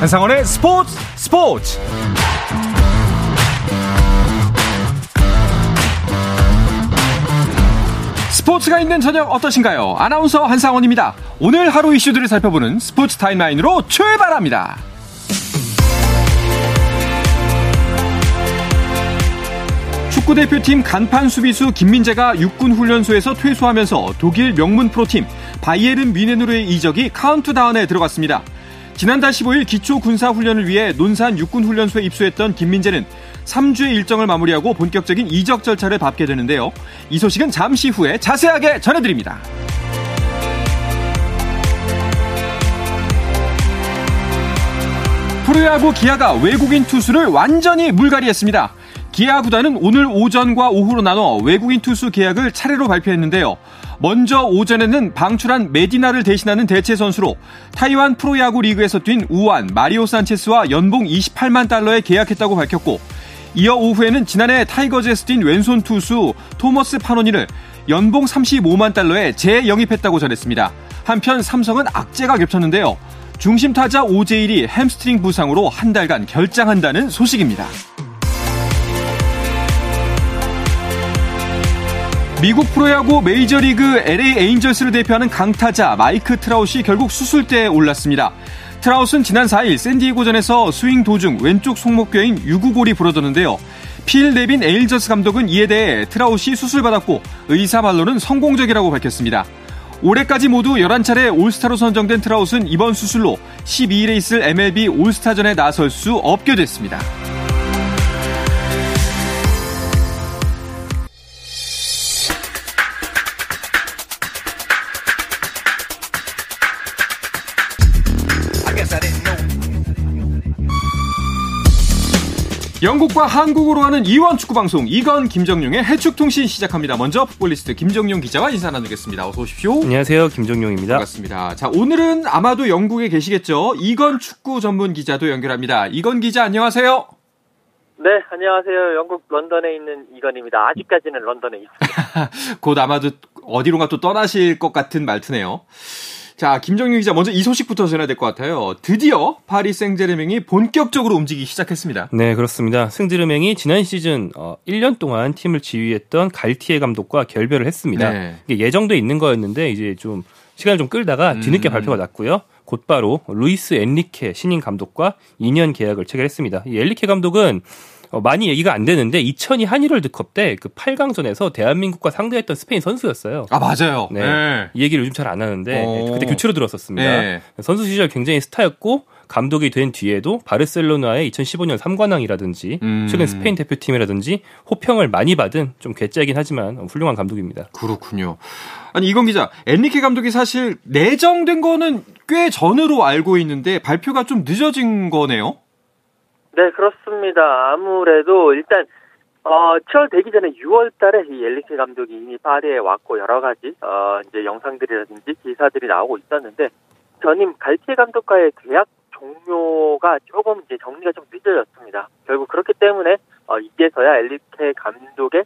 한상원의 스포츠 스포츠 스포츠가 있는 저녁 어떠신가요? 아나운서 한상원입니다. 오늘 하루 이슈들을 살펴보는 스포츠 타임라인으로 출발합니다. 축구대표팀 간판 수비수 김민재가 육군 훈련소에서 퇴소하면서 독일 명문 프로팀 바이에른 뮌헨으로의 이적이 카운트다운에 들어갔습니다. 지난달 15일 기초 군사 훈련을 위해 논산 육군 훈련소에 입소했던 김민재는 3주의 일정을 마무리하고 본격적인 이적 절차를 밟게 되는데요. 이 소식은 잠시 후에 자세하게 전해드립니다. 프로야구 기아가 외국인 투수를 완전히 물갈이했습니다. 기아 구단은 오늘 오전과 오후로 나눠 외국인 투수 계약을 차례로 발표했는데요. 먼저 오전에는 방출한 메디나를 대신하는 대체 선수로 타이완 프로야구 리그에서 뛴 우완 마리오 산체스와 연봉 28만 달러에 계약했다고 밝혔고 이어 오후에는 지난해 타이거즈에서 뛴 왼손 투수 토머스 파노니를 연봉 35만 달러에 재영입했다고 전했습니다. 한편 삼성은 악재가 겹쳤는데요. 중심 타자 오재일이 햄스트링 부상으로 한 달간 결장한다는 소식입니다. 미국 프로야구 메이저리그 LA 에인절스를 대표하는 강타자 마이크 트라웃이 결국 수술대에 올랐습니다. 트라웃은 지난 4일 샌디에고전에서 스윙 도중 왼쪽 손목뼈인 유구골이 부러졌는데요. 필 네빈 에인절스 감독은 이에 대해 트라웃이 수술받았고 의사 말로는 성공적이라고 밝혔습니다. 올해까지 모두 11차례 올스타로 선정된 트라웃은 이번 수술로 12일에 있을 MLB 올스타전에 나설 수 없게 됐습니다. 영국과 한국으로 하는 이원 축구 방송 이건 김정용의 해축통신 시작합니다. 먼저 풋볼리스트 김정용 기자와 인사 나누겠습니다. 어서 오십시오. 안녕하세요. 김정용입니다. 반갑습니다. 자, 오늘은 아마도 영국에 계시겠죠. 이건 축구 전문 기자도 연결합니다. 이건 기자 안녕하세요. 네, 안녕하세요. 영국 런던에 있는 이건입니다. 아직까지는 런던에 있습니다. 곧 아마도 어디론가 또 떠나실 것 같은 말투네요. 자, 김정윤 기자 먼저 이 소식부터 전해야 될 것 같아요. 드디어 파리 생제르맹이 본격적으로 움직이기 시작했습니다. 네, 그렇습니다. 생제르맹이 지난 시즌 어, 1년 동안 팀을 지휘했던 갈티에 감독과 결별을 했습니다. 네. 이게 예정돼 있는 거였는데 이제 좀 시간을 좀 끌다가 뒤늦게 음. 발표가 났고요. 곧바로 루이스 엔리케 신임 감독과 2년 계약을 체결했습니다. 이 엔리케 감독은 어, 많이 얘기가 안 되는데 2002 한일 월드컵 때 그 8강전에서 대한민국과 상대했던 스페인 선수였어요. 아 맞아요. 네. 네. 이 얘기를 요즘 잘 안 하는데 오. 그때 교체로 뛰었었습니다. 네. 선수 시절 굉장히 스타였고 감독이 된 뒤에도 바르셀로나의 2015년 3관왕이라든지 음. 최근 스페인 대표팀이라든지 호평을 많이 받은 좀 괴짜이긴 하지만 훌륭한 감독입니다. 그렇군요. 아니 이건 기자, 엔리케 감독이 사실 내정된 거는 꽤 전으로 알고 있는데 발표가 좀 늦어진 거네요. 네, 그렇습니다. 아무래도 일단 어, 7월 되기 전에 6월 달에 이 엘리케 감독이 이미 파리에 왔고 여러 가지 어, 이제 영상들이라든지 기사들이 나오고 있었는데 전임 갈티에 감독과의 계약 종료가 조금 이제 정리가 좀 늦어졌습니다. 결국 그렇기 때문에 어, 이제서야 엘리케 감독의 어,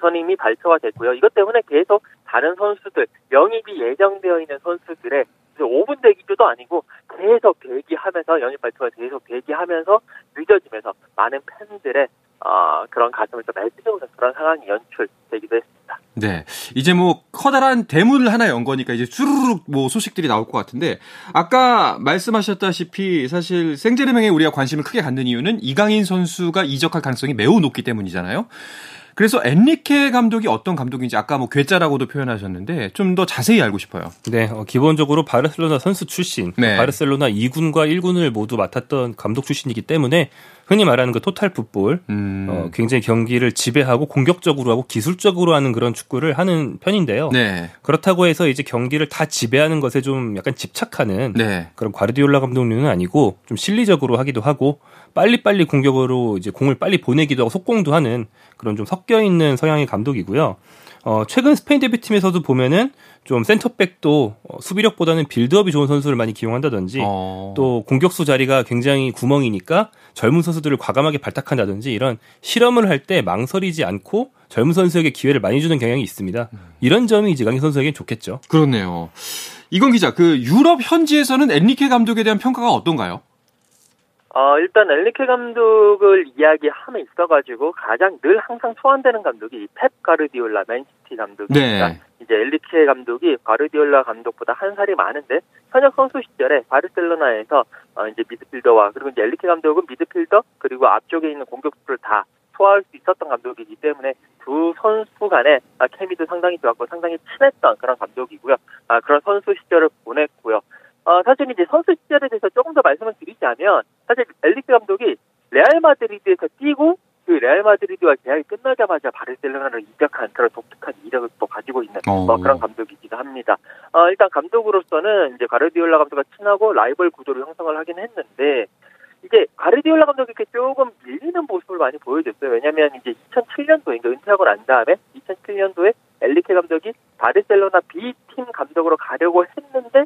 선임이 발표가 됐고요. 이것 때문에 계속 다른 선수들 영입이 예정되어 있는 선수들의 5분 대기조도 아니고 계속 대기하면서 영입 발표가 계속 대기하면서 늦어지면서 많은 팬들의 어, 그런 가슴을 좀 애쓰면서 그런 상황이 연출되기도 했습니다. 네. 이제 뭐 커다란 대문을 하나 연 거니까 이제 쭈르륵 뭐 소식들이 나올 것 같은데 아까 말씀하셨다시피 사실 생제르맹에 우리가 관심을 크게 갖는 이유는 이강인 선수가 이적할 가능성이 매우 높기 때문이잖아요. 그래서 엔리케 감독이 어떤 감독인지 아까 뭐 괴짜라고도 표현하셨는데 좀 더 자세히 알고 싶어요. 네, 어, 기본적으로 바르셀로나 선수 출신, 네. 바르셀로나 2군과 1군을 모두 맡았던 감독 출신이기 때문에 흔히 말하는 그 토탈 풋볼, 음. 어, 굉장히 경기를 지배하고 공격적으로 하고 기술적으로 하는 그런 축구를 하는 편인데요. 네. 그렇다고 해서 이제 경기를 다 지배하는 것에 좀 약간 집착하는 네. 그런 과르디올라 감독류는 아니고 좀 실리적으로 하기도 하고 빨리빨리 공격으로 이제 공을 빨리 보내기도 하고 속공도 하는 그런 좀 섞여 있는 성향의 감독이고요. 어, 최근 스페인 대표팀에서도 보면은 좀 센터백도 어, 수비력보다는 빌드업이 좋은 선수를 많이 기용한다든지 어. 또 공격수 자리가 굉장히 구멍이니까 젊은 선수들을 과감하게 발탁한다든지 이런 실험을 할 때 망설이지 않고 젊은 선수에게 기회를 많이 주는 경향이 있습니다. 이런 점이 이제 강인 선수에게 좋겠죠. 그렇네요. 이건 기자, 그 유럽 현지에서는 엔리케 감독에 대한 평가가 어떤가요? 어, 일단 엘리케 감독을 이야기함에 있어가지고 가장 늘 항상 소환되는 감독이 펩 가르디올라 맨시티 감독입니다. 네. 이제 엘리케 감독이 가르디올라 감독보다 한 살이 많은데 현역 선수 시절에 바르셀로나에서 어, 이제 미드필더와 그리고 이제 엘리케 감독은 미드필더 그리고 앞쪽에 있는 공격수를 다 소화할 수 있었던 감독이기 때문에 두 선수 간의 아, 케미도 상당히 좋았고 상당히 친했던 그런 감독이고요. 아, 그런 선수 시절을 보냈고요. 어, 사실 이제 선수 시절에 대해서 조금 더 말씀을 드리자면 사실 엔리케 감독이 레알 마드리드에서 뛰고 그 레알 마드리드와 계약이 끝나자마자 바르셀로나를 이적한 그런 독특한 이력을 또 가지고 있는 뭐 그런 감독이기도 합니다. 어, 일단 감독으로서는 이제 가르디올라 감독과 친하고 라이벌 구도를 형성을 하긴 했는데 이제 가르디올라 감독이 이렇게 조금 밀리는 모습을 많이 보여줬어요. 왜냐하면 이제 2007년도에 은퇴하고 난 다음에 2007년도에 엘리케 감독이 바르셀로나 B팀 감독으로 가려고 했는데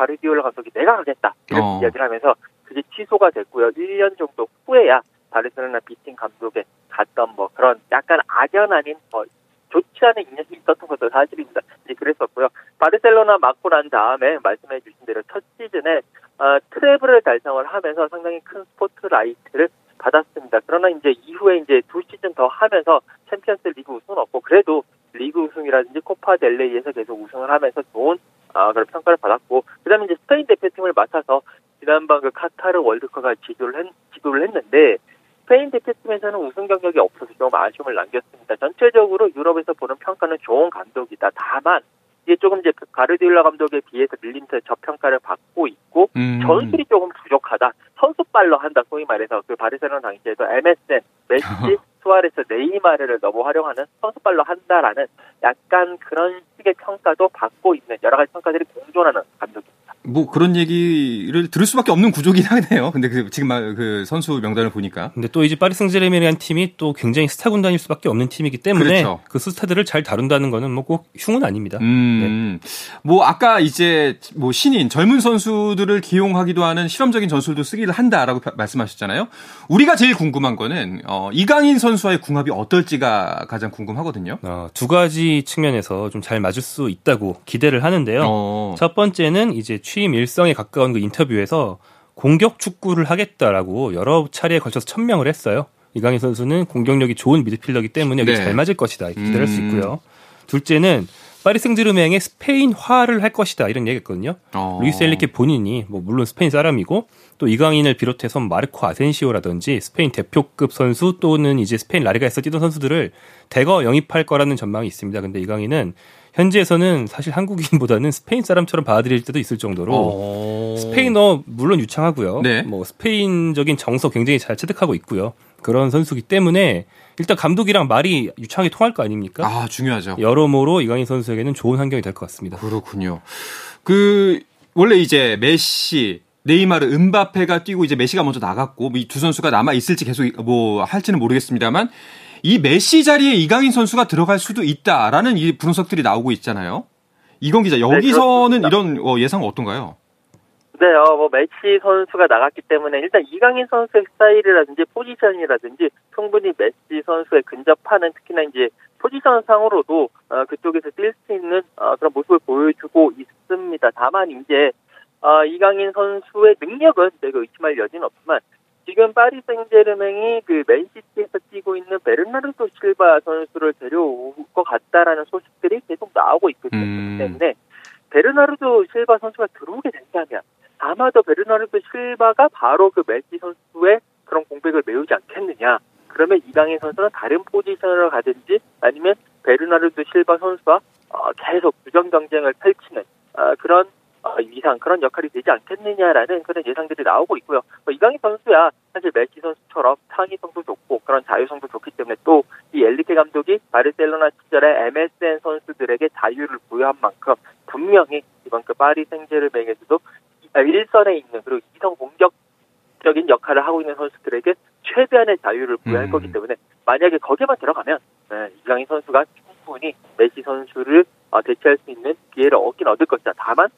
가르디올라 감독이 내가 가겠다 이런 어. 이야기를 하면서 그게 취소가 됐고요. 1년 정도 후에야 바르셀로나 B팀 감독에 갔던 뭐 그런 약간 악연 아닌 뭐 좋지 않은 인연이 있었던 것도 사실입니다. 이제 그랬었고요. 바르셀로나 맡고 난 다음에 말씀해 주신 대로 첫 시즌에 어, 트래블을 달성을 하면서 상당히 큰 스포트라이트를 받았습니다. 그러나 이제 이후에 이제 두 시즌 더 하면서 챔피언스 리그 우승은 없고 그래도 리그 우승이라든지 코파 델레이에서 계속 우승을 하면서 좋은 아, 그런 평가를 받았고, 스페인 대표팀을 맡아서 지난번 그 카타르 월드컵을 지도를, 했, 지도를 했는데, 스페인 대표팀에서는 우승 경력이 없어서 좀 아쉬움을 남겼습니다. 전체적으로 유럽에서 보는 평가는 좋은 감독이다. 다만, 이게 조금 이제 그 가르디올라 감독에 비해서 밀린 듯 저평가를 받고 있고 음. 전술이 조금 부족하다. 선수발로 한다 소위 말해서 그 바르셀로나 당시에도 MSN, 메시, 수아레스, 네이마르를 너무 활용하는 선수발로 한다라는 약간 그런 식의 평가도 받고 있는 여러 가지 평가들이 공존하는 감독입니다. 뭐 그런 얘기를 들을 수밖에 없는 구조긴 하네요. 근데 그 지금 그 선수 명단을 보니까. 근데 또 이제 파리 생제르맹이라는 팀이 또 굉장히 스타 군단일 수밖에 없는 팀이기 때문에 그렇죠. 그 스타들을 잘 다룬다는 거는 뭐 꼭 흉은 아닙니다. 음. 네. 뭐 아까 이제 뭐 신인 젊은 선수들을 기용하기도 하는 실험적인 전술도 쓰기를 한다라고 말씀하셨잖아요. 우리가 제일 궁금한 거는 어, 이강인 선수와의 궁합이 어떨지가 가장 궁금하거든요. 어, 두 가지 측면에서 좀 잘 맞을 수 있다고 기대를 하는데요. 어. 첫 번째는 이제 취임 일성에 가까운 그 인터뷰에서 공격 축구를 하겠다라고 여러 차례에 걸쳐서 천명을 했어요. 이강인 선수는 공격력이 좋은 미드필더기 때문에 여기 네. 잘 맞을 것이다 기대할 음. 수 있고요. 둘째는 파리 생제르맹의 스페인화를 할 것이다 이런 얘기했거든요. 어. 루이스 엔리케 본인이 뭐 물론 스페인 사람이고 또 이강인을 비롯해서 마르코 아센시오라든지 스페인 대표급 선수 또는 이제 스페인 라리가에서 뛰던 선수들을 대거 영입할 거라는 전망이 있습니다. 근데 이강인은 현지에서는 사실 한국인보다는 스페인 사람처럼 받아들일 때도 있을 정도로 어... 스페인어 물론 유창하고요. 네. 뭐 스페인적인 정서 굉장히 잘 체득하고 있고요. 그런 선수기 때문에 일단 감독이랑 말이 유창하게 통할 거 아닙니까? 아 중요하죠. 여러모로 이강인 선수에게는 좋은 환경이 될 것 같습니다. 그렇군요. 그 원래 이제 메시 네이마르, 음바페가 뛰고 이제 메시가 먼저 나갔고 뭐 이두 선수가 남아 있을지 계속 뭐 할지는 모르겠습니다만 이 메시 자리에 이강인 선수가 들어갈 수도 있다라는 이 분석들이 나오고 있잖아요. 이건 기자 여기서는 네, 이런 어, 예상 어떤가요? 네, 어, 뭐 메시 선수가 나갔기 때문에 일단 이강인 선수의 스타일이라든지 포지션이라든지 충분히 메시 선수에 근접하는 특히나 이제 포지션상으로도 어, 그쪽에서 뛸 수 있는 어, 그런 모습을 보여주고 있습니다. 다만 이제 어, 이강인 선수의 능력은 내가 의심할 여지는 없지만 지금 파리 생제르맹이 그 맨시티에서 뛰고 있는 베르나르도 실바 선수를 데려올 것 같다라는 소식들이 계속 나오고 있기 음. 때문에 베르나르도 실바 선수가 들어오게 된다면 아마도 베르나르도 실바가 바로 그 메시 선수의 그런 공백을 메우지 않겠느냐. 그러면 이강인 선수는 다른 포지션으로 가든지 아니면 베르나르도 실바 선수와 어, 계속 부정 경쟁을 펼치는 어, 그런 어, 이상 그런 역할이 되지 않겠느냐라는 그런 예상들이 나오고 있고요. 뭐 이강인 선수야 사실 메시 선수처럼 창의성도 좋고 그런 자유성도 좋기 때문에 또 이 엘리케 감독이 바르셀로나 시절에 MSN 선수들에게 자유를 부여한 만큼 분명히 이번 그 파리 생제르맹에서도 일선에 있는 그리고 이성 공격적인 역할을 하고 있는 선수들에게 최대한의 자유를 부여할 음. 거기 때문에 만약에 거기에만 들어가면 네, 이강인 선수가 충분히 메시 선수를 어, 대체할 수 있는 기회를 얻긴 얻을 것이다. 다만 어,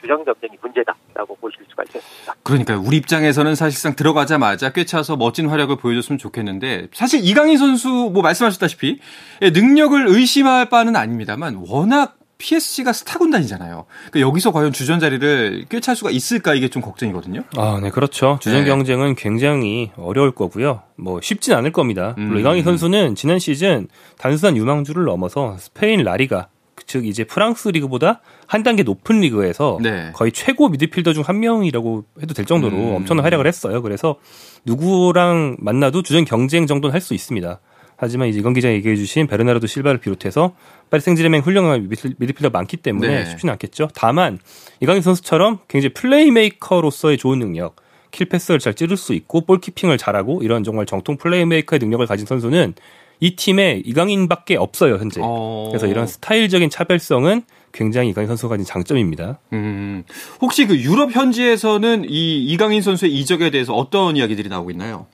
주정 경쟁이 문제다라고 보실 수가 있겠습니다. 그러니까 우리 입장에서는 사실상 들어가자마자 꿰차서 멋진 활약을 보여줬으면 좋겠는데 사실 이강인 선수 뭐 말씀하셨다시피 예, 능력을 의심할 바는 아닙니다만 워낙 PSG가 스타 군단이잖아요. 그러니까 여기서 과연 주전 자리를 꿰찰 수가 있을까 이게 좀 걱정이거든요. 아, 네, 그렇죠. 주전 네. 경쟁은 굉장히 어려울 거고요. 뭐 쉽진 않을 겁니다. 물론 음. 이강인 선수는 지난 시즌 단순한 유망주를 넘어서 스페인 라리가 즉 이제 프랑스 리그보다 한 단계 높은 리그에서 네. 거의 최고 미드필더 중 한 명이라고 해도 될 정도로 음. 엄청난 활약을 했어요. 그래서 누구랑 만나도 주전 경쟁 정도는 할 수 있습니다. 하지만 이제 이건 기자 얘기해 주신 베르나르도 실바를 비롯해서 파리 생제르맹 훌륭한 미드필더 많기 때문에 네. 쉽지는 않겠죠. 다만 이강인 선수처럼 굉장히 플레이메이커로서의 좋은 능력, 킬패스를 잘 찌를 수 있고 볼키핑을 잘하고 이런 정말 정통 플레이메이커의 능력을 가진 선수는 이 팀에 이강인밖에 없어요 현재. 어... 그래서 이런 스타일적인 차별성은 굉장히 이강인 선수가 가진 장점입니다. 음, 혹시 그 유럽 현지에서는 이 이강인 선수의 이적에 대해서 어떤 이야기들이 나오고 있나요?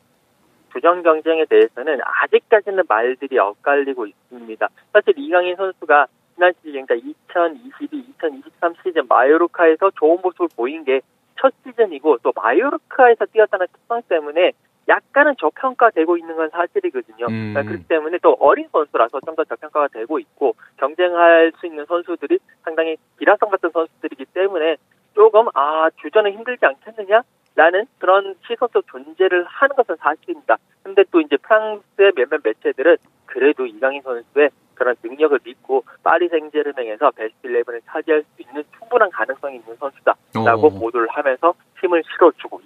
주전 경쟁에 대해서는 아직까지는 말들이 엇갈리고 있습니다. 사실 이강인 선수가 지난 시즌 그러니까 2022, 2023 시즌 마요르카에서 좋은 모습을 보인 게 첫 시즌이고 또 마요르카에서 뛰었다는 특성 때문에 약간은 저평가되고 있는 건 사실이거든요. 음. 그러니까 그렇기 때문에 또 어린 선수라서 좀 더 저평가가 되고 있고 경쟁할 수 있는 선수들이 상당히 기라성 같은 선수들이기 때문에 조금 아 주전은 힘들지 않겠느냐 라는 그런 시선도 존재를 하는 것은 사실입니다. 근데 또 이제 프랑스의 몇몇 매체들은 그래도 이강인 선수의 그런 능력을 믿고 파리 생제르맹에서 베스트 11을 차지할 수 있는 충분한 가능성이 있는 선수다라고 오. 보도를 하면서 힘을 실어주고.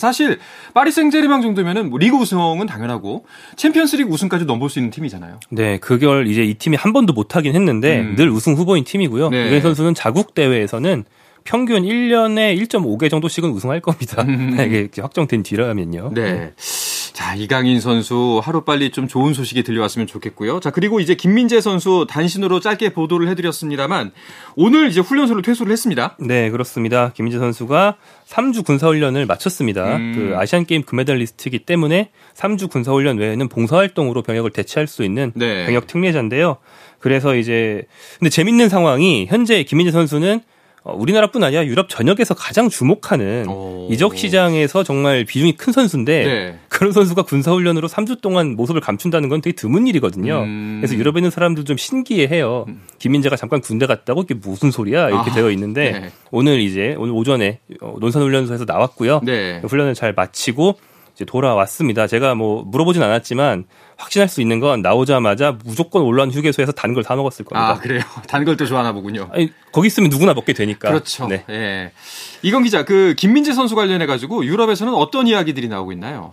사실 파리 생제르맹 정도면은 뭐 리그 우승은 당연하고 챔피언스리그 우승까지 넘볼 수 있는 팀이잖아요. 네, 그걸 이제 이 팀이 한 번도 못 하긴 했는데 음. 늘 우승 후보인 팀이고요. 네. 이강 선수는 자국 대회에서는 평균 1년에 1.5개 정도씩은 우승할 겁니다. 음. 이게 확정된 뒤라면요. 네. 네. 자, 이강인 선수 하루빨리 좀 좋은 소식이 들려왔으면 좋겠고요. 자, 그리고 이제 김민재 선수 단신으로 짧게 보도를 해드렸습니다만 오늘 이제 훈련소를 퇴소를 했습니다. 네, 그렇습니다. 김민재 선수가 3주 군사훈련을 마쳤습니다. 음. 그 아시안게임 금메달리스트이기 때문에 3주 군사훈련 외에는 봉사활동으로 병역을 대체할 수 있는 네. 병역 특례자인데요. 그래서 이제 근데 재밌는 상황이 현재 김민재 선수는 어, 우리나라뿐 아니라 유럽 전역에서 가장 주목하는 오. 이적 시장에서 정말 비중이 큰 선수인데 네. 그런 선수가 군사 훈련으로 3주 동안 모습을 감춘다는 건 되게 드문 일이거든요. 음. 그래서 유럽에 있는 사람들 좀 신기해해요. 음. 김민재가 잠깐 군대 갔다고 이게 무슨 소리야 이렇게 아. 되어 있는데 네. 오늘 이제 오늘 오전에 어, 논산 훈련소에서 나왔고요. 네. 훈련을 잘 마치고 이제 돌아왔습니다. 제가 뭐 물어보진 않았지만 확신할 수 있는 건 나오자마자 무조건 올라온 휴게소에서 단걸사 먹었을 겁니다. 아 그래요? 단 걸 또 좋아하나 보군요. 아니, 거기 있으면 누구나 먹게 되니까. 그렇죠. 네. 예. 이건 기자, 그 김민재 선수 관련해 가지고 유럽에서는 어떤 이야기들이 나오고 있나요?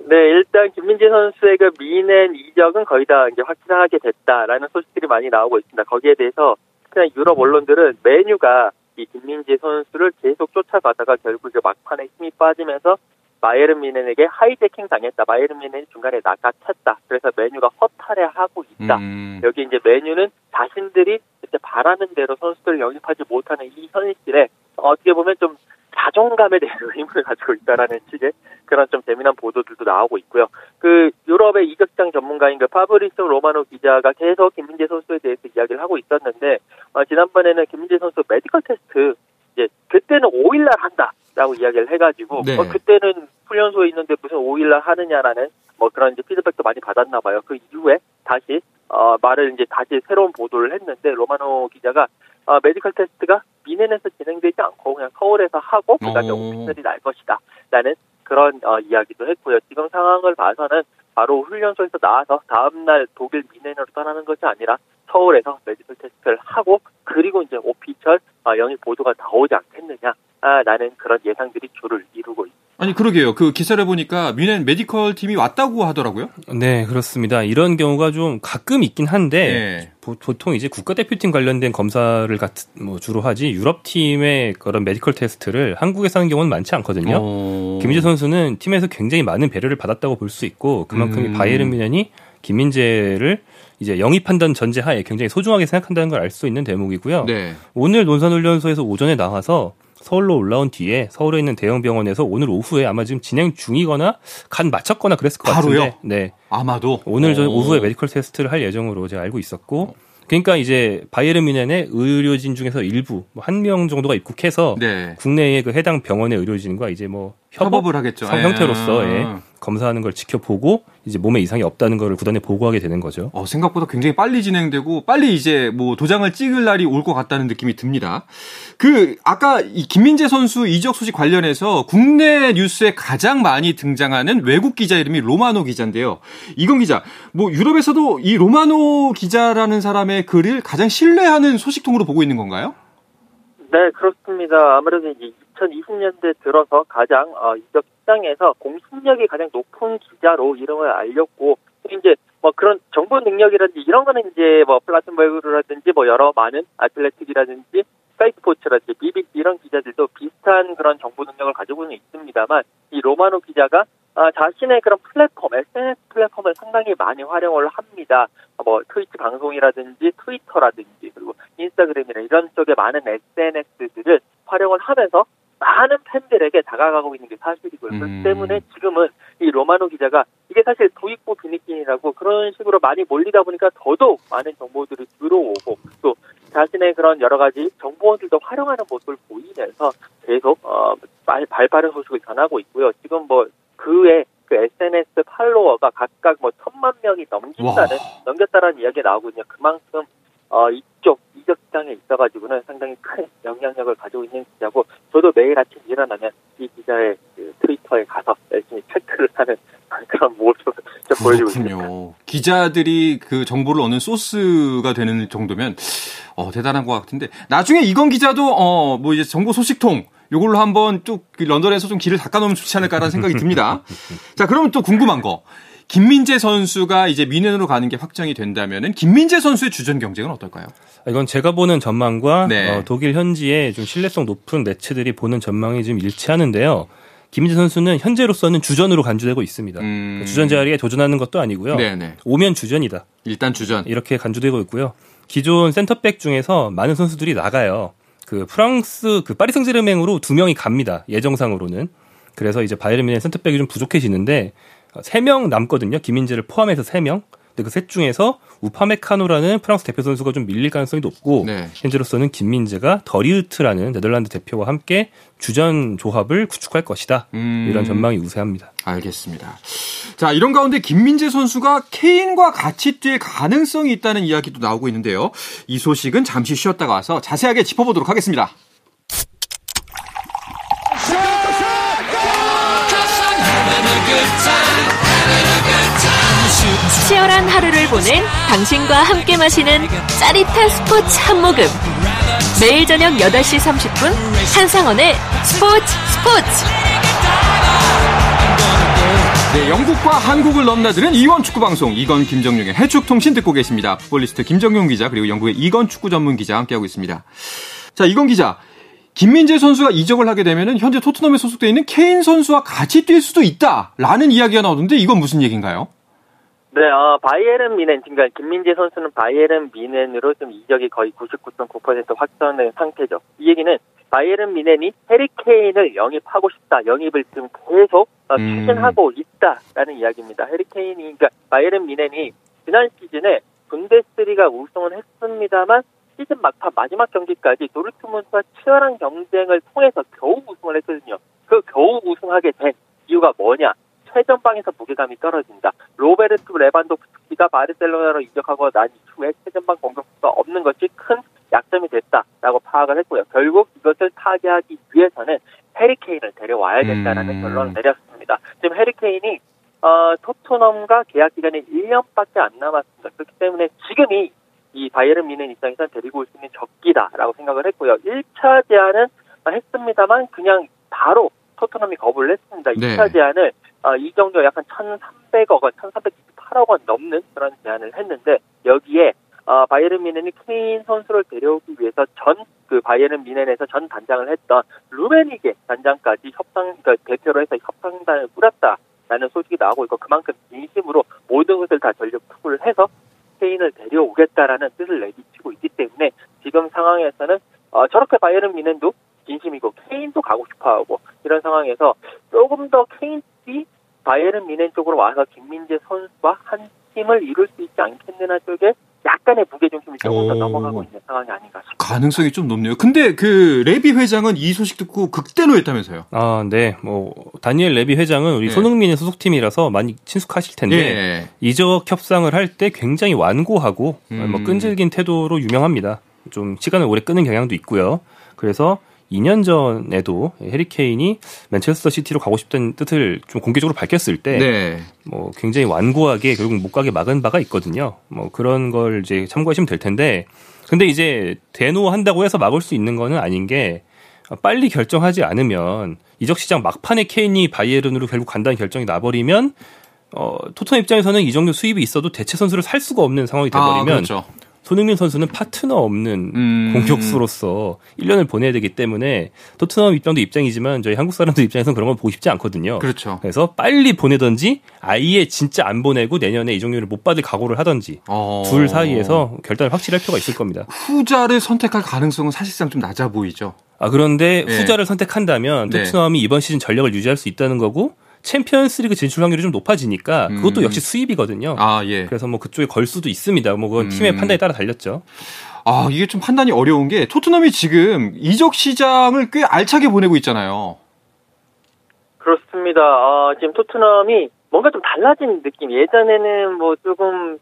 네, 일단 김민재 선수의 그 미넨 이적은 거의 다 이제 확실하게 됐다라는 소식들이 많이 나오고 있습니다. 거기에 대해서 그냥 유럽 언론들은 맨유가 이 김민재 선수를 계속 쫓아가다가 결국 그 막판에 힘이 빠지면서 바이에른 뮌헨에게 하이재킹 당했다. 바이에른 뮌헨이 중간에 낚아챘다. 그래서 맨유가 허탈해하고 있다. 음. 여기 이제 맨유는 자신들이 이제 바라는 대로 선수들을 영입하지 못하는 이 현실에 어떻게 보면 좀 자존감에 대한 의문을 가지고 있다라는 식의 그런 좀 재미난 보도들도 나오고 있고요. 그 유럽의 이적장 전문가인 그 파브리스 로마노 기자가 계속 김민재 선수에 대해서 이야기를 하고 있었는데 어, 지난번에는 김민재 선수 메디컬 테스트 이제 그때는 5일날 한다라고 이야기를 해가지고 네. 어, 그때는 훈련소에 있는데 무슨 5일날 하느냐라는 뭐 그런 이제 피드백도 많이 받았나 봐요. 그 이후에 다시 어, 말을 이제 다시 새로운 보도를 했는데 로마노 기자가 어, 메디컬 테스트가 뮌헨에서 진행되지 않고 그냥 서울에서 하고 그다음에 오피셜이 날 것이다. 라는 그런 어, 이야기도 했고요. 지금 상황을 봐서는 바로 훈련소에서 나와서 다음날 독일 뮌헨으로 떠나는 것이 아니라 서울에서 메디컬 테스트를 하고 그리고 이제 오피셜 어, 영입 보도가 나오지 않겠느냐. 아, 라는 그런 예상들이 주를 이루고 있습니다. 아니 그러게요. 그 기사를 보니까 뮌헨 메디컬 팀이 왔다고 하더라고요. 네, 그렇습니다. 이런 경우가 좀 가끔 있긴 한데 네. 보통 이제 국가대표팀 관련된 검사를 같, 뭐 주로 하지 유럽 팀의 그런 메디컬 테스트를 한국에서 하는 경우는 많지 않거든요. 어... 김민재 선수는 팀에서 굉장히 많은 배려를 받았다고 볼 수 있고 그만큼 음... 바이에른 뮌헨이 김민재를 이제 영입한다는 전제하에 굉장히 소중하게 생각한다는 걸 알 수 있는 대목이고요. 네. 오늘 논산훈련소에서 오전에 나와서 서울로 올라온 뒤에 서울에 있는 대형 병원에서 오늘 오후에 아마 지금 진행 중이거나 막 마쳤거나 그랬을 것 바로요? 같은데. 네. 아마도 오늘 저 오후에 메디컬 테스트를 할 예정으로 제가 알고 있었고 그러니까 이제 바이에른 뮌헨의 의료진 중에서 일부 뭐 한 명 정도가 입국해서 네. 국내의 그 해당 병원의 의료진과 이제 뭐 협업, 을 하겠죠. 형태로서 예. 검사하는 걸 지켜보고 이제 몸에 이상이 없다는 것을 구단에 보고하게 되는 거죠. 어, 생각보다 굉장히 빨리 진행되고 빨리 이제 뭐 도장을 찍을 날이 올 것 같다는 느낌이 듭니다. 그 아까 이 김민재 선수 이적 소식 관련해서 국내 뉴스에 가장 많이 등장하는 외국 기자 이름이 로마노 기자인데요. 이건 기자, 뭐 유럽에서도 이 로마노 기자라는 사람의 글을 가장 신뢰하는 소식통으로 보고 있는 건가요? 네, 그렇습니다. 아무래도 이제 2020년대 들어서 가장 어, 이적 시장에서 공신력이 가장 높은 기자로 이름을 알렸고 이제 뭐 그런 정보 능력이라든지 이런 거는 이제 뭐 플레텐버그라든지 뭐 여러 많은 애슬레틱이라든지 스카이스포츠라든지 BBC 이런 기자들도 비슷한 그런 정보 능력을 가지고는 있습니다만 이 로마노 기자가 아, 자신의 그런 플랫폼, SNS 플랫폼을 상당히 많이 활용을 합니다. 뭐 트위치 방송이라든지 트위터라든지 그리고 인스타그램이나 이런 쪽에 많은 SNS들을 활용을 하면서 많은 팬들에게 다가가고 있는 게 사실이고요. 음. 그렇기 때문에 지금은 이 로마노 기자가 이게 사실 도입부 비니끼니라고 그런 식으로 많이 몰리다 보니까 더더욱 많은 정보들이 들어오고 또 자신의 그런 여러 가지 정보원들도 활용하는 모습을 보이면서 계속 어, 발, 발 빠른 소식을 전하고 있고요. 지금 뭐 그의 그 SNS 팔로워가 각각 뭐 천만 명이 넘긴다는 와. 넘겼다라는 이야기가 나오거든요. 그만큼 어, 이쪽 이적 시장에 있어가지고는 상당히 큰 영향력을 가지고 있는 저도 매일 아침 일어나면 이 기자의 그 트위터에 가서 열심히 체크를 하는 그런 모습을 보여주고 있습니다. 기자들이 그 정보를 얻는 소스가 되는 정도면 어, 대단한 것 같은데 나중에 이건 기자도 어, 뭐 이제 정보 소식통 요걸로 한번 쭉그 런던에서 좀 길을 닦아놓으면 좋지 않을까라는 생각이 듭니다. 자, 그러면 또 궁금한 거. 김민재 선수가 이제 미넨으로 가는 게 확정이 된다면은 김민재 선수의 주전 경쟁은 어떨까요? 아, 이건 제가 보는 전망과 네. 어, 독일 현지의 좀 신뢰성 높은 매체들이 보는 전망이 좀 일치하는데요. 김민재 선수는 현재로서는 주전으로 간주되고 있습니다. 음... 그러니까 주전 자리에 도전하는 것도 아니고요. 네네. 네. 오면 주전이다. 일단 주전. 이렇게 간주되고 있고요. 기존 센터백 중에서 많은 선수들이 나가요. 그 프랑스 그 파리 생제르맹으로 두 명이 갑니다. 예정상으로는. 그래서 이제 바이에른 뮌헨 센터백이 좀 부족해지는데 3명 남거든요. 김민재를 포함해서 3명. 근데 그 셋 중에서 우파메카노라는 프랑스 대표 선수가 좀 밀릴 가능성이 높고 네. 현재로서는 김민재가 더리우트라는 네덜란드 대표와 함께 주전 조합을 구축할 것이다. 음... 이런 전망이 우세합니다. 알겠습니다. 자, 이런 가운데 김민재 선수가 케인과 같이 뛸 가능성이 있다는 이야기도 나오고 있는데요. 이 소식은 잠시 쉬었다가 와서 자세하게 짚어보도록 하겠습니다. 치열한 하루를 보낸 당신과 함께 마시는 짜릿한 스포츠 한 모금. 매일 저녁 8시 30분 한상원의 스포츠 스포츠. 네, 영국과 한국을 넘나드는 이원 축구 방송 이건 김정용의 해축 통신 듣고 계십니다. 풋볼리스트 김정용 기자 그리고 영국의 이건 축구 전문 기자 함께하고 있습니다. 자, 이건 기자. 김민재 선수가 이적을 하게 되면 현재 토트넘에 소속되어 있는 케인 선수와 같이 뛸 수도 있다라는 이야기가 나오는데 이건 무슨 얘기인가요? 네, 어, 바이에른 미넨, 그러니까 김민재 선수는 바이에른 미넨으로 좀 이적이 거의 99.9% 확정된 상태죠. 이 얘기는 바이에른 미넨이 해리케인을 영입하고 싶다, 영입을 지금 계속 어, 음. 추진하고 있다라는 이야기입니다. 해리케인이, 그러니까 바이에른 미넨이 지난 시즌에 분데스리가 우승을 했습니다만 시즌 막판 마지막 경기까지 도르트문트와 치열한 경쟁을 통해서 겨우 우승을 했거든요. 그 겨우 우승하게 된 이유가 뭐냐? 최전방에서 무게감이 떨어진다. 로베르트 레반도프스키가 바르셀로나로 이적하고 난 이후에 최전방 공격수가 없는 것이 큰 약점이 됐다라고 파악을 했고요. 결국 이것을 타개하기 위해서는 해리케인을 데려와야 된다는 음. 결론을 내렸습니다. 지금 해리케인이 어, 토트넘과 계약 기간이 1년밖에 안 남았습니다. 그렇기 때문에 지금이 이 바이에른 미넨 입장에서 데리고 올 수 있는 적기다라고 생각을 했고요. 1차 제안은 했습니다만 그냥 바로 토트넘이 거부를 했습니다. 네. 2차 제안을 어, 이 정도 약간 1,300억 원, 1,398억 원 넘는 그런 제안을 했는데 여기에 어, 바이에른 미넨이 케인 선수를 데려오기 위해서 전 그 바이에른 미넨에서 전 단장을 했던 루베니게 단장까지 협상 그 대표로 해서 협상단을 꾸렸다라는 소식이 나오고 있고 그만큼 진심으로 모든 것을 다 전력 투구를 해서 케인을 데려오겠다라는 뜻을 내비치고 있기 때문에 지금 상황에서는 어, 저렇게 바이에른 뮌헨도 진심이고 케인도 가고 싶어하고 이런 상황에서 조금 더 케인이 바이에른 뮌헨 쪽으로 와서 김민재 선수와 한 팀을 이룰 수 있지 않겠느냐 쪽에 약간의 무게중심이 조금 더 넘어가고 있는 상황이 아닌가 싶습니다. 가능성이 좀 높네요. 근데 그 레비 회장은 이 소식 듣고 극대노했다면서요? 아, 네. 뭐 다니엘 레비 회장은 우리 네. 손흥민의 소속팀이라서 많이 친숙하실 텐데 네. 이적 협상을 할 때 굉장히 완고하고 음. 뭐 끈질긴 태도로 유명합니다. 좀 시간을 오래 끄는 경향도 있고요. 그래서 2년 전에도 해리 케인이 맨체스터 시티로 가고 싶다는 뜻을 좀 공개적으로 밝혔을 때, 네. 뭐 굉장히 완고하게 결국 못 가게 막은 바가 있거든요. 뭐 그런 걸 이제 참고하시면 될 텐데, 근데 이제 대노한다고 해서 막을 수 있는 거는 아닌 게 빨리 결정하지 않으면 이적 시장 막판에 케인이 바이에른으로 결국 간다는 결정이 나버리면 어, 토트넘 입장에서는 이 정도 수입이 있어도 대체 선수를 살 수가 없는 상황이 돼버리면 아, 그렇죠. 손흥민 선수는 파트너 없는 음. 공격수로서 1년을 보내야 되기 때문에 토트넘 입장도 입장이지만 저희 한국 사람들 입장에서는 그런 걸 보고 싶지 않거든요. 그렇죠. 그래서 빨리 보내든지 아예 진짜 안 보내고 내년에 이종류를 못 받을 각오를 하든지 어. 둘 사이에서 결단을 확실할 필요가 있을 겁니다. 후자를 선택할 가능성은 사실상 좀 낮아 보이죠. 아 그런데 네. 후자를 선택한다면 네. 토트넘이 네. 이번 시즌 전력을 유지할 수 있다는 거고 챔피언스리그 진출 확률이 좀 높아지니까 그것도 음. 역시 수입이거든요. 아, 예. 그래서 뭐 그쪽에 걸 수도 있습니다. 뭐 그건 음. 팀의 판단에 따라 달렸죠. 아, 이게 좀 판단이 어려운 게 토트넘이 지금 이적 시장을 꽤 알차게 보내고 있잖아요. 그렇습니다. 어, 지금 토트넘이 뭔가 좀 달라진 느낌. 예전에는 뭐 조금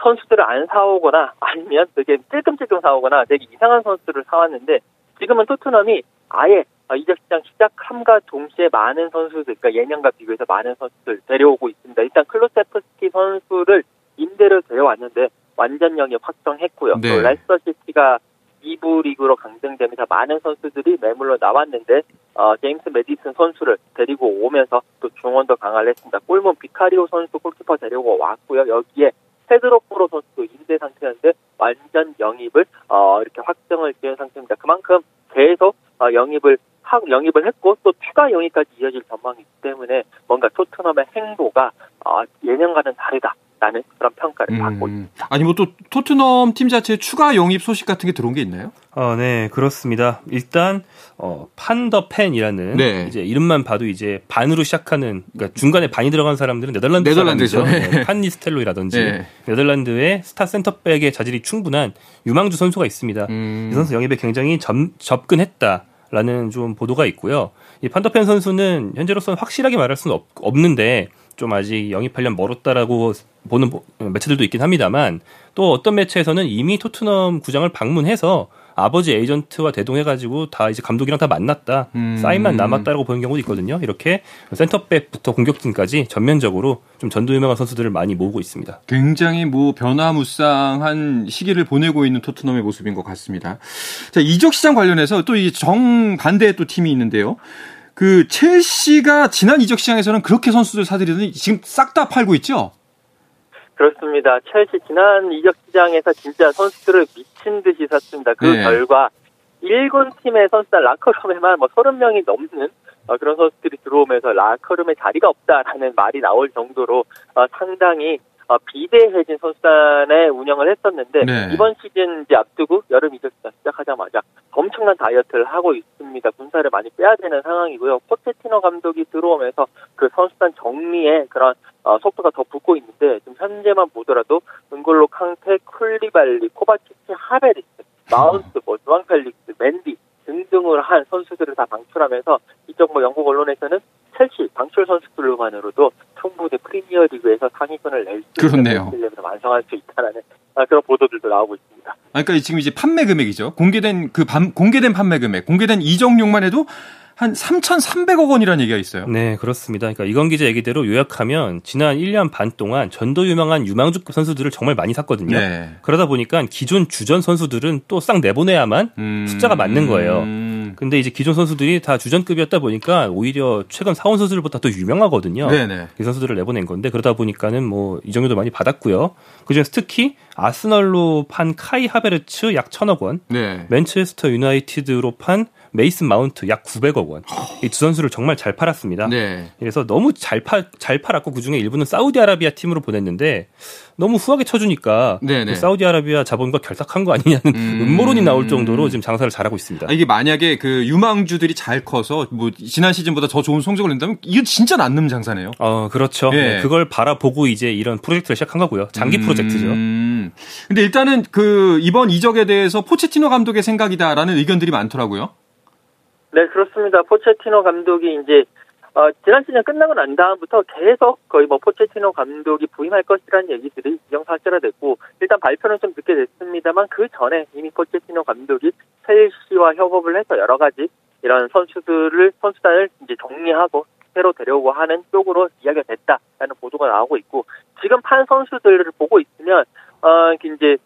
선수들을 안 사오거나 아니면 되게 찔끔찔끔 사오거나 되게 이상한 선수를 사왔는데 지금은 토트넘이 아예 어, 이적 시장 시작함과 동시에 많은 선수들, 그러니까 예년과 비교해서 많은 선수들 데려오고 있습니다. 일단 클로세프스키 선수를 임대를 데려왔는데 완전 영입 확정했고요. 네. 또 레스터 시티가 2부 리그로 강등되면서 많은 선수들이 매물로 나왔는데 어, 제임스 메디슨 선수를 데리고 오면서 또 중원도 강화를 했습니다. 골문 비카리오 선수 골키퍼 데리고 왔고요. 여기에 페드로 포로 선수도 임대 상태였는데 완전 영입을 어, 이렇게 확정을 지은 상태입니다. 그만큼 계속 어, 영입을 확 영입을 했고 또 추가 영입까지 이어질 전망이기 때문에 뭔가 토트넘의 행보가 어, 예년과는 다르다. 라는 그런 평가를 음. 받고 있습니다. 아니 뭐 또 토트넘 팀 자체에 추가 영입 소식 같은 게 들어온 게 있나요? 어, 네 그렇습니다. 일단 어, 판더펜이라는 네. 이제 이름만 봐도 이제 반으로 시작하는 그러니까 중간에 반이 들어간 사람들은 네덜란드 네덜란드죠. 네. 판니스텔로이라든지 네. 네덜란드의 스타 센터백의 자질이 충분한 유망주 선수가 있습니다. 음. 이 선수 영입에 굉장히 접, 접근했다. 라는 좀 보도가 있고요. 이 판더펜 선수는 현재로서는 확실하게 말할 수는 없, 없는데 좀 아직 영입하려면 멀었다라고 보는 매체들도 있긴 합니다만 또 어떤 매체에서는 이미 토트넘 구장을 방문해서 아버지 에이전트와 대동해가지고 다 이제 감독이랑 다 만났다. 음. 사인만 남았다라고 보는 경우도 있거든요. 이렇게 센터백부터 공격진까지 전면적으로 좀 전도 유명한 선수들을 많이 모으고 있습니다. 굉장히 뭐 변화무쌍한 시기를 보내고 있는 토트넘의 모습인 것 같습니다. 자, 이적 시장 관련해서 또 이 정반대의 또 팀이 있는데요. 그 첼시가 지난 이적 시장에서는 그렇게 선수들 사들이더니 지금 싹 다 팔고 있죠? 그렇습니다. 첼시 지난 이적 시장에서 진짜 선수들을 미친 듯이 샀습니다. 그 네. 결과 1군 팀의 선수단 라커룸에만 뭐 30명이 넘는 어, 그런 선수들이 들어오면서 라커룸에 자리가 없다라는 말이 나올 정도로 어, 상당히 어, 비대해진 선수단의 운영을 했었는데 네. 이번 시즌 이제 앞두고 여름 이적 시작하자마자 엄청난 다이어트를 하고 있습니다. 군살을 많이 빼야 되는 상황이고요. 포체티노 감독이 들어오면서 그 선수단 정리에 그런 어, 속도가 더 붙고 있는데 지금 현재만 보더라도 은골로 캉테, 쿨리발리, 코바치치, 하베르츠, 마운트, 뭐 주앙펠릭스, 멘디 등등을 한 선수들을 다 방출하면서 이쪽 뭐 영국 언론에서는 첼시 방출 선수들만으로도 총부대 프리미어리그에서 상위권을 낼 수 있는 레벨을 완성할 수 있다라는 아, 그런 보도들도 나오고 있습니다. 아, 그러니까 지금 이제 판매 금액이죠. 공개된 그 반, 공개된 판매 금액, 공개된 이적료만 해도 한 3,300억 원이라는 얘기가 있어요. 네, 그렇습니다. 그러니까 이건 기자 얘기대로 요약하면 지난 1년 반 동안 전도 유망한 유망주급 선수들을 정말 많이 샀거든요. 네. 그러다 보니까 기존 주전 선수들은 또 싹 내보내야만 음, 숫자가 맞는 거예요. 음. 근데 이제 기존 선수들이 다 주전급이었다 보니까 오히려 최근 사원 선수들보다 더 유명하거든요. 네네. 이 선수들을 내보낸 건데 그러다 보니까는 뭐 이 정도도 많이 받았고요. 그중에서 특히 아스널로 판 카이 하베르츠 약 천억 원, 네. 맨체스터 유나이티드로 판 메이슨 마운트 약 900억 원. 이 두 선수를 정말 잘 팔았습니다. 네. 그래서 너무 잘, 팔, 잘 팔았고 그중에 일부는 사우디아라비아 팀으로 보냈는데 너무 후하게 쳐주니까 네, 네. 그 사우디아라비아 자본과 결탁한 거 아니냐는 음... 음모론이 나올 정도로 지금 장사를 잘하고 있습니다. 아, 이게 만약에 그 유망주들이 잘 커서 뭐 지난 시즌보다 더 좋은 성적을 낸다면 이건 진짜 남는 장사네요. 어, 그렇죠. 네. 네. 그걸 바라보고 이제 이런 프로젝트를 시작한 거고요. 장기 음... 프로젝트죠. 음. 근데 일단은 그 이번 이적에 대해서 포체티노 감독의 생각이다라는 의견들이 많더라고요. 네, 그렇습니다. 포체티노 감독이 이제 어, 지난 시즌 끝나고 난 다음부터 계속 거의 뭐 포체티노 감독이 부임할 것이라는 얘기들이 기정사실화됐고 일단 발표는 좀 늦게 됐습니다만 그 전에 이미 포체티노 감독이 첼시와 협업을 해서 여러 가지 이런 선수들을 선수단을 이제 정리하고 새로 데려오고 하는 쪽으로 이야기가 됐다라는 보도가 나오고 있고 지금 판 선수들을 보고 있으면 어 이제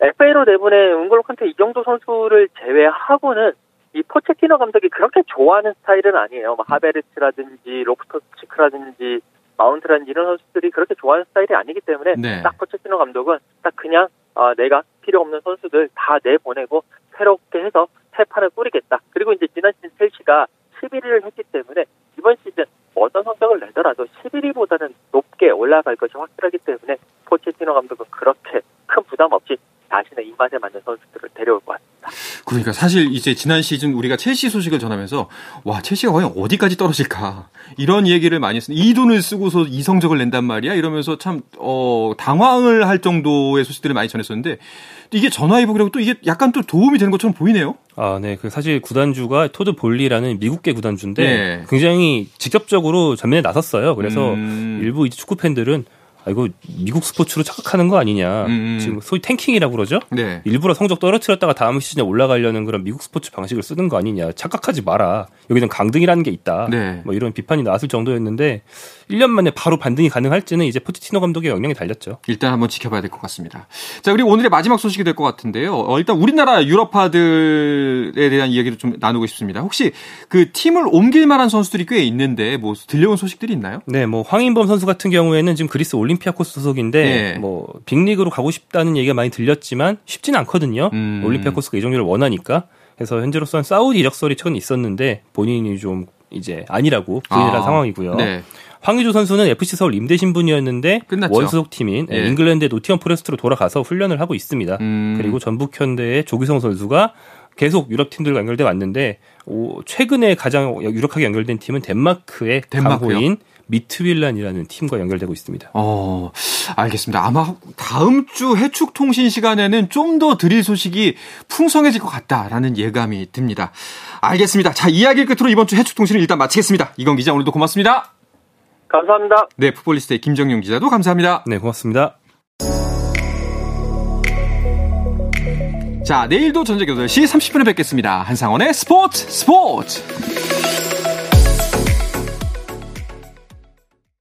FA로 내보낸 은골로 캉테 이정도 선수를 제외하고는 이 포체티노 감독이 그렇게 좋아하는 스타일은 아니에요. 뭐 하베르츠라든지 로프터스치크라든지 마운트라든지 이런 선수들이 그렇게 좋아하는 스타일이 아니기 때문에 네. 딱 포체티노 감독은 딱 그냥 어, 내가 필요 없는 선수들 다 내보내고 새롭게 해서 새 판을 꾸리겠다. 그리고 이제 지난 시즌 첼시가 11위를 했기 때문에 이번 시즌 어떤 성적을 내더라도 11위보다는 높게 올라갈 것이 확실하기 때문에 포체티노 감독은 그렇게 큰 부담 없이 자신의 입맛에 맞는 선수들을 데려올 것 같습니다. 그러니까 사실 이제 지난 시즌 우리가 첼시 소식을 전하면서 와 첼시가 과연 어디까지 떨어질까 이런 얘기를 많이 했어요. 이 돈을 쓰고서 이 성적을 낸단 말이야 이러면서 참 어, 당황을 할 정도의 소식들을 많이 전했었는데 이게 전화위복이라고 또 이게 약간 또 도움이 되는 것처럼 보이네요. 아, 네. 그 사실 구단주가 토드 볼리라는 미국계 구단주인데 네. 굉장히 직접적으로 전면에 나섰어요. 그래서 음... 일부 이제 축구 팬들은 아, 이거 미국 스포츠로 착각하는 거 아니냐. 음. 음. 지금 소위 탱킹이라고 그러죠? 네. 일부러 성적 떨어뜨렸다가 다음 시즌에 올라가려는 그런 미국 스포츠 방식을 쓰는 거 아니냐. 착각하지 마라. 여기는 강등이라는 게 있다. 네. 뭐 이런 비판이 나왔을 정도였는데 1년 만에 바로 반등이 가능할지는 이제 포티티노 감독의 영향이 달렸죠. 일단 한번 지켜봐야 될 것 같습니다. 자, 그리고 오늘의 마지막 소식이 될 것 같은데요. 어, 일단 우리나라 유럽파들에 대한 이야기를 좀 나누고 싶습니다. 혹시 그 팀을 옮길 만한 선수들이 꽤 있는데 뭐 들려온 소식들이 있나요? 네, 뭐 황인범 선수 같은 경우에는 지금 그리스 올림피아코스 소속인데 네. 뭐 빅리그로 가고 싶다는 얘기가 많이 들렸지만 쉽지는 않거든요. 음. 올림피아코스가 이적료를 원하니까. 그래서 현재로서는 사우디 이적설이 최근 있었는데 본인이 좀 이제 아니라고 부인을 아, 한 상황이고요. 네. 황의조 선수는 FC 서울 임대 신분이었는데 끝났죠. 원소속 팀인 예. 잉글랜드 노팅엄 포레스트로 돌아가서 훈련을 하고 있습니다. 음. 그리고 전북 현대의 조규성 선수가 계속 유럽 팀들과 연결돼 왔는데 오, 최근에 가장 유력하게 연결된 팀은 덴마크의 덴마크요? 강호인 미트윌란이라는 팀과 연결되고 있습니다. 어, 알겠습니다. 아마 다음 주 해축 통신 시간에는 좀 더 드릴 소식이 풍성해질 것 같다라는 예감이 듭니다. 알겠습니다. 자, 이야기 끝으로 이번 주 해축 통신을 일단 마치겠습니다. 이건 기자 오늘도 고맙습니다. 감사합니다. 네, 풋볼리스트의 김정용 기자도 감사합니다. 네, 고맙습니다. 자, 내일도 전녁 8시 30분에 뵙겠습니다. 한상원의 스포츠 스포츠!